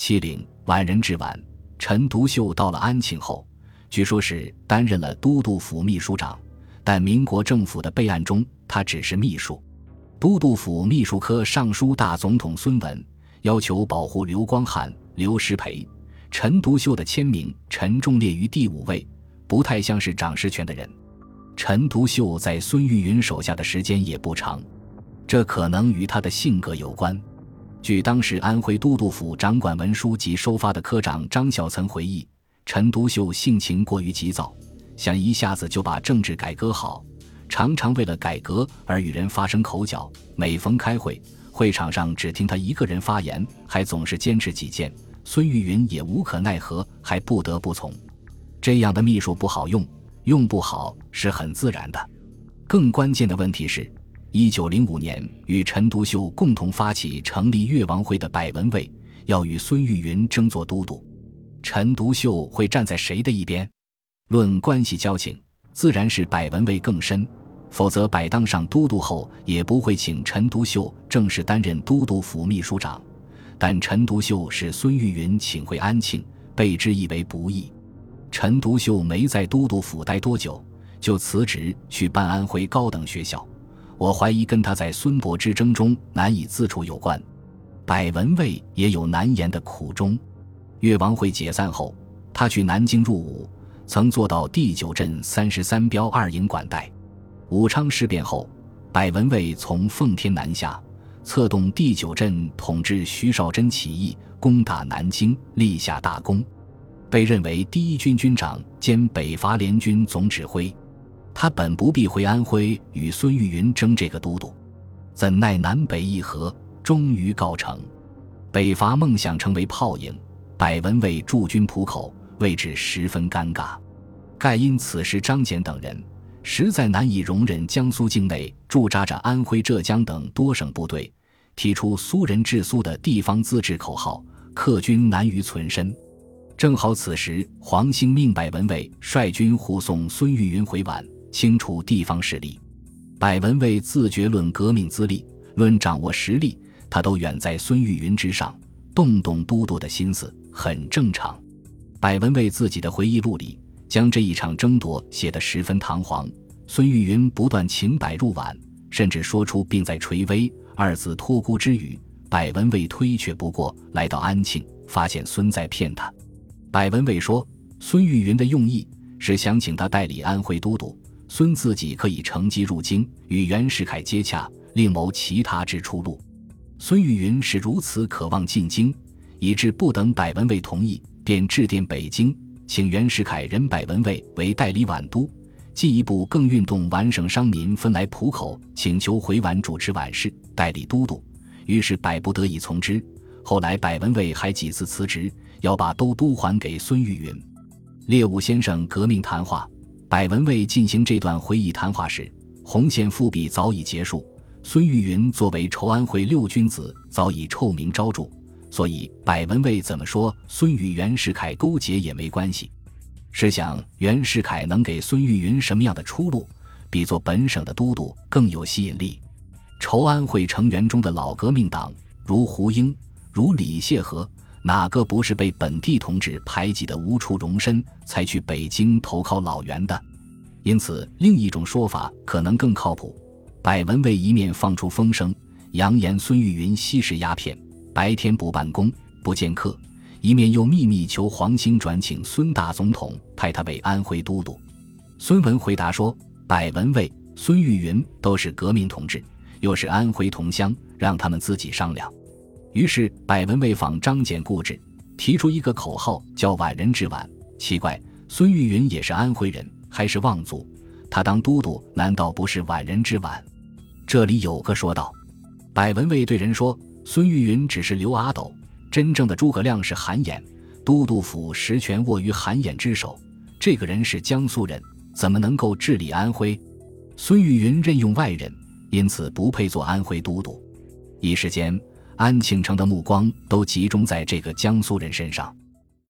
七陵宛人至晚，陈独秀到了安庆后，据说是担任了都督府秘书长，但民国政府的备案中，他只是秘书。都督府秘书科尚书大总统孙文要求保护刘光汉、刘石培、陈独秀的签名，陈重列于第五位，不太像是掌实权的人。陈独秀在孙玉云手下的时间也不长，这可能与他的性格有关。据当时安徽都督府掌管文书及收发的科长张孝曾回忆，陈独秀性情过于急躁，想一下子就把政治改革好。常常为了改革而与人发生口角，每逢开会，会场上只听他一个人发言，还总是坚持己见。孙玉云也无可奈何，还不得不从。这样的秘书不好用，用不好是很自然的。更关键的问题是，一九零五年与陈独秀共同发起成立越王会的百文蔚要与孙玉云争做都督，陈独秀会站在谁的一边？论关系交情，自然是百文蔚更深。否则，百当上都督后，也不会请陈独秀正式担任都督府秘书长。但陈独秀是孙玉云请回安庆，被之以为不义。陈独秀没在都督府待多久，就辞职去办安徽高等学校。我怀疑跟他在孙伯之争中难以自处有关。百文蔚也有难言的苦衷。越王会解散后，他去南京入伍，曾做到第九镇三十三标二营管带。武昌事变后，百文蔚从奉天南下，策动第九镇统治徐绍贞起义，攻打南京，立下大功，被认为第一军军长兼北伐联军总指挥。他本不必回安徽与孙玉云争这个都督，怎奈南北议和，终于告成。北伐梦想成为泡影，百文蔚驻军浦口，位置十分尴尬。盖因此时张謇等人。实在难以容忍江苏境内驻扎着安徽、浙江等多省部队，提出“苏人治苏”的地方自治口号，客军难于存身。正好此时，黄兴命百文蔚率军护送孙玉云回皖，清除地方势力。百文蔚自觉论革命资历、论掌握实力，他都远在孙玉云之上，动动都督的心思很正常。百文蔚自己的回忆录里。将这一场争夺写得十分堂皇。孙玉云不断请百入皖，甚至说出“并在垂危”二字托孤之语。百文蔚推却不过，来到安庆，发现孙在骗他。百文蔚说：“孙玉云的用意是想请他代理安徽都督，孙自己可以乘机入京，与袁世凯接洽，另谋其他之出路。”孙玉云是如此渴望进京，以致不等百文蔚同意，便致电北京。请袁世凯任百文蔚为代理皖都，进一步更运动皖省商民分来浦口，请求回皖主持皖事，代理都督。于是百不得已从之。后来百文蔚还几次辞职，要把都督还给孙玉云。猎武先生革命谈话，百文蔚进行这段回忆谈话时，红线复辟早已结束，孙玉云作为筹安会六君子，早已臭名昭著。所以，百文蔚怎么说孙与袁世凯勾结也没关系。试想，袁世凯能给孙玉云什么样的出路，比做本省的都督更有吸引力？筹安会成员中的老革命党，如胡英、如李谢和，哪个不是被本地同志排挤得无处容身，才去北京投靠老袁的？因此，另一种说法可能更靠谱：百文蔚一面放出风声，扬言孙玉云吸食鸦片。白天不办公不见客，一面又秘密求黄兴转请孙大总统派他为安徽都督。孙文回答说：“百文蔚、孙玉云都是革命同志，又是安徽同乡，让他们自己商量。”于是百文蔚仿张謇固执，提出一个口号叫“皖人治皖”。奇怪，孙玉云也是安徽人，还是望族，他当都督难道不是皖人治皖？这里有个说道。百文蔚对人说。孙玉云只是刘阿斗，真正的诸葛亮是韩衍，都督府实权握于韩衍之手。这个人是江苏人，怎么能够治理安徽？孙玉云任用外人，因此不配做安徽都督。一时间，安庆城的目光都集中在这个江苏人身上。